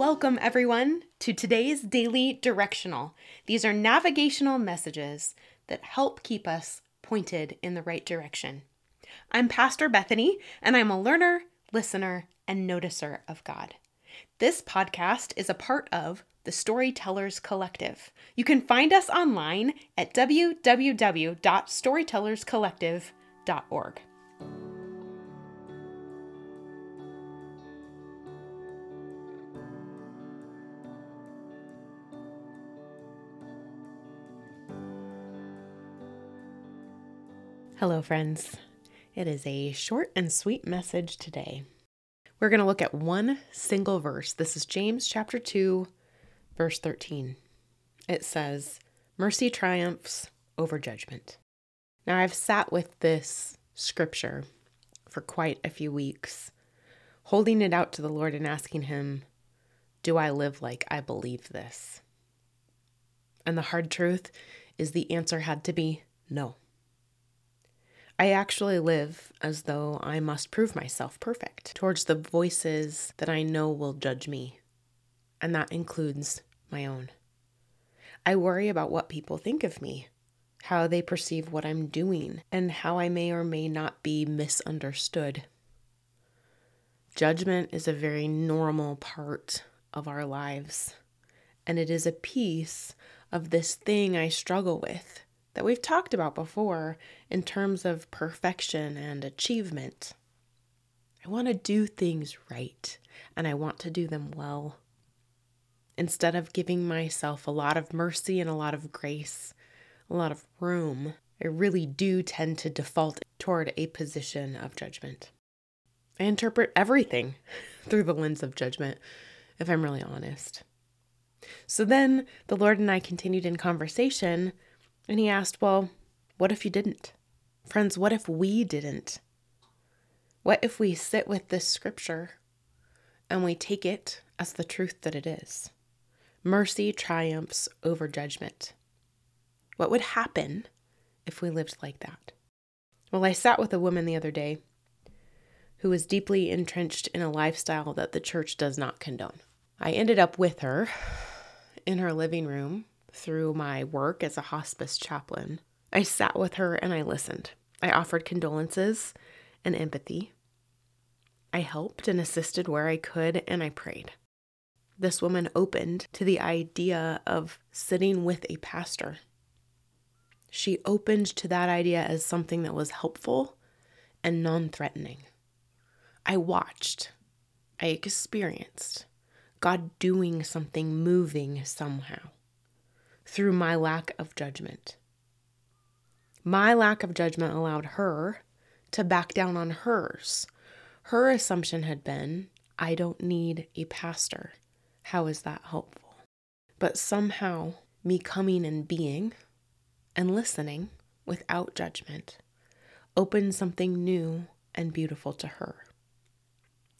Welcome, everyone, to today's daily directional. These are navigational messages that help keep us pointed in the right direction. I'm Pastor Bethany, and I'm a learner, listener, and noticer of God. This podcast is a part of the Storytellers Collective. You can find us online at www.storytellerscollective.org. Hello, friends. It is a short and sweet message today. We're going to look at one single verse. This is James chapter 2, verse 13. It says, Mercy triumphs over judgment. Now, I've sat with this scripture for quite a few weeks, holding it out to the Lord and asking Him, Do I live like I believe this? And the hard truth is the answer had to be no. I actually live as though I must prove myself perfect towards the voices that I know will judge me, and that includes my own. I worry about what people think of me, how they perceive what I'm doing, and how I may or may not be misunderstood. Judgment is a very normal part of our lives, and it is a piece of this thing I struggle with that we've talked about before in terms of perfection and achievement. I want to do things right and I want to do them well. Instead of giving myself a lot of mercy and a lot of grace, a lot of room, I really do tend to default toward a position of judgment. I interpret everything through the lens of judgment, if I'm really honest. So then the Lord and I continued in conversation and he asked, Well, what if you didn't? Friends, what if we didn't? What if we sit with this scripture and we take it as the truth that it is? Mercy triumphs over judgment. What would happen if we lived like that? Well, I sat with a woman the other day who was deeply entrenched in a lifestyle that the church does not condone. I ended up with her in her living room through my work as a hospice chaplain. I sat with her and I listened. I offered condolences and empathy. I helped and assisted where I could, and I prayed. This woman opened to the idea of sitting with a pastor. She opened to that idea as something that was helpful and non threatening. I watched, I experienced God doing something moving somehow through my lack of judgment. My lack of judgment allowed her to back down on hers. Her assumption had been, I don't need a pastor. How is that helpful? But somehow, me coming and being and listening without judgment opened something new and beautiful to her.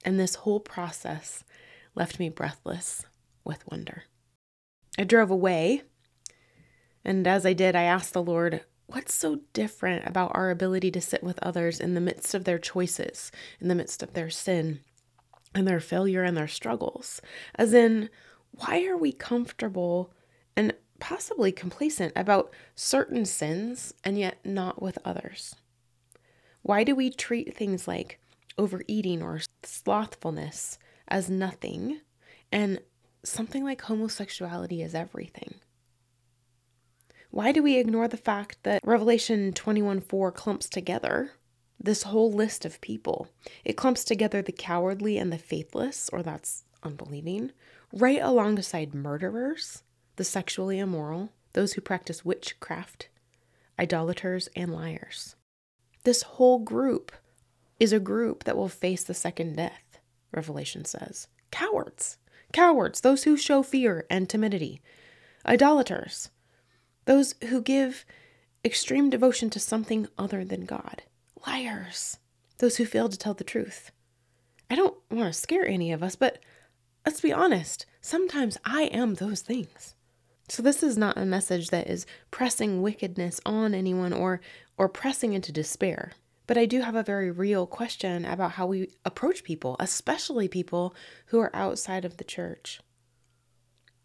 And this whole process left me breathless with wonder. I drove away and as I did, I asked the Lord, What's so different about our ability to sit with others in the midst of their choices, in the midst of their sin, and their failure and their struggles? As in, why are we comfortable and possibly complacent about certain sins and yet not with others? Why do we treat things like overeating or slothfulness as nothing and something like homosexuality as everything? Why do we ignore the fact that Revelation 21 4 clumps together this whole list of people? It clumps together the cowardly and the faithless, or that's unbelieving, right alongside murderers, the sexually immoral, those who practice witchcraft, idolaters, and liars. This whole group is a group that will face the second death, Revelation says. Cowards. Cowards, those who show fear and timidity. Idolaters, those who give extreme devotion to something other than God. Liars. Those who fail to tell the truth. I don't want to scare any of us, but let's be honest, sometimes I am those things. So this is not a message that is pressing wickedness on anyone or or pressing into despair. But I do have a very real question about how we approach people, especially people who are outside of the church.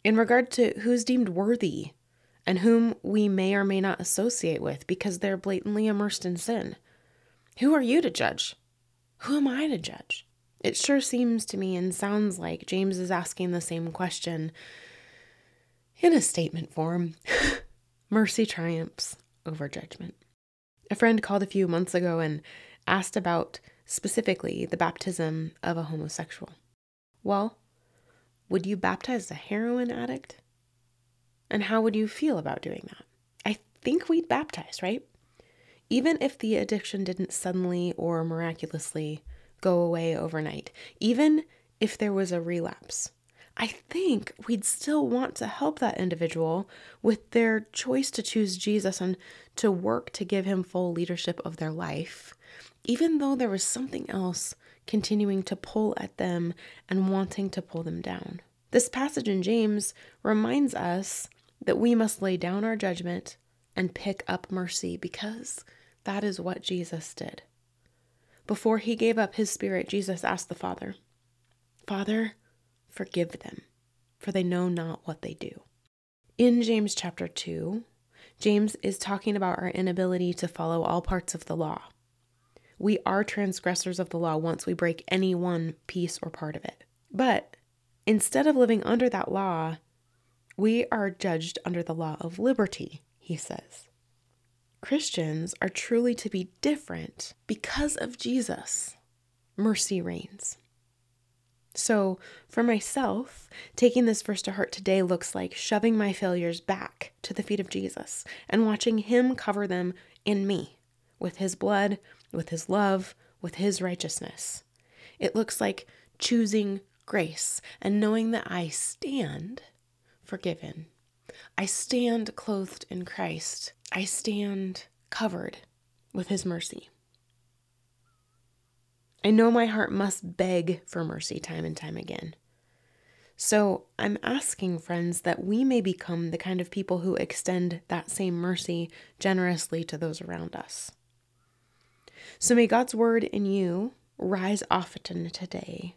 in regard to who's deemed worthy and whom we may or may not associate with because they're blatantly immersed in sin. Who are you to judge? Who am I to judge? It sure seems to me and sounds like James is asking the same question in a statement form. Mercy triumphs over judgment. A friend called a few months ago and asked about specifically the baptism of a homosexual. Well, would you baptize a heroin addict? And how would you feel about doing that? I think we'd baptize, right? Even if the addiction didn't suddenly or miraculously go away overnight, even if there was a relapse, I think we'd still want to help that individual with their choice to choose Jesus and to work to give him full leadership of their life, even though there was something else continuing to pull at them and wanting to pull them down. This passage in James reminds us that we must lay down our judgment and pick up mercy because that is what Jesus did. Before he gave up his spirit, Jesus asked the Father, Father, forgive them, for they know not what they do. In James chapter 2, James is talking about our inability to follow all parts of the law. We are transgressors of the law once we break any one piece or part of it. But instead of living under that law, we are judged under the law of liberty, he says. Christians are truly to be different because of Jesus. Mercy reigns. So, for myself, taking this verse to heart today looks like shoving my failures back to the feet of Jesus and watching Him cover them in me with His blood, with His love, with His righteousness. It looks like choosing grace and knowing that I stand forgiven. I stand clothed in Christ. I stand covered with his mercy. I know my heart must beg for mercy time and time again. So I'm asking, friends, that we may become the kind of people who extend that same mercy generously to those around us. So may God's word in you rise often today.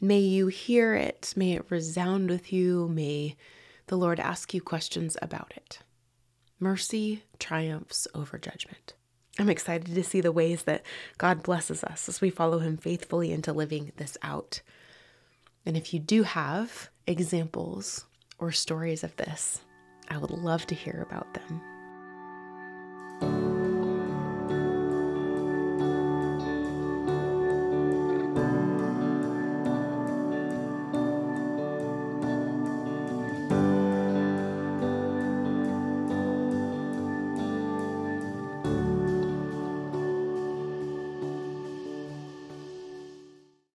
May you hear it. May it resound with you. May the Lord ask you questions about it. Mercy triumphs over judgment. I'm excited to see the ways that God blesses us as we follow Him faithfully into living this out. And if you do have examples or stories of this, I would love to hear about them.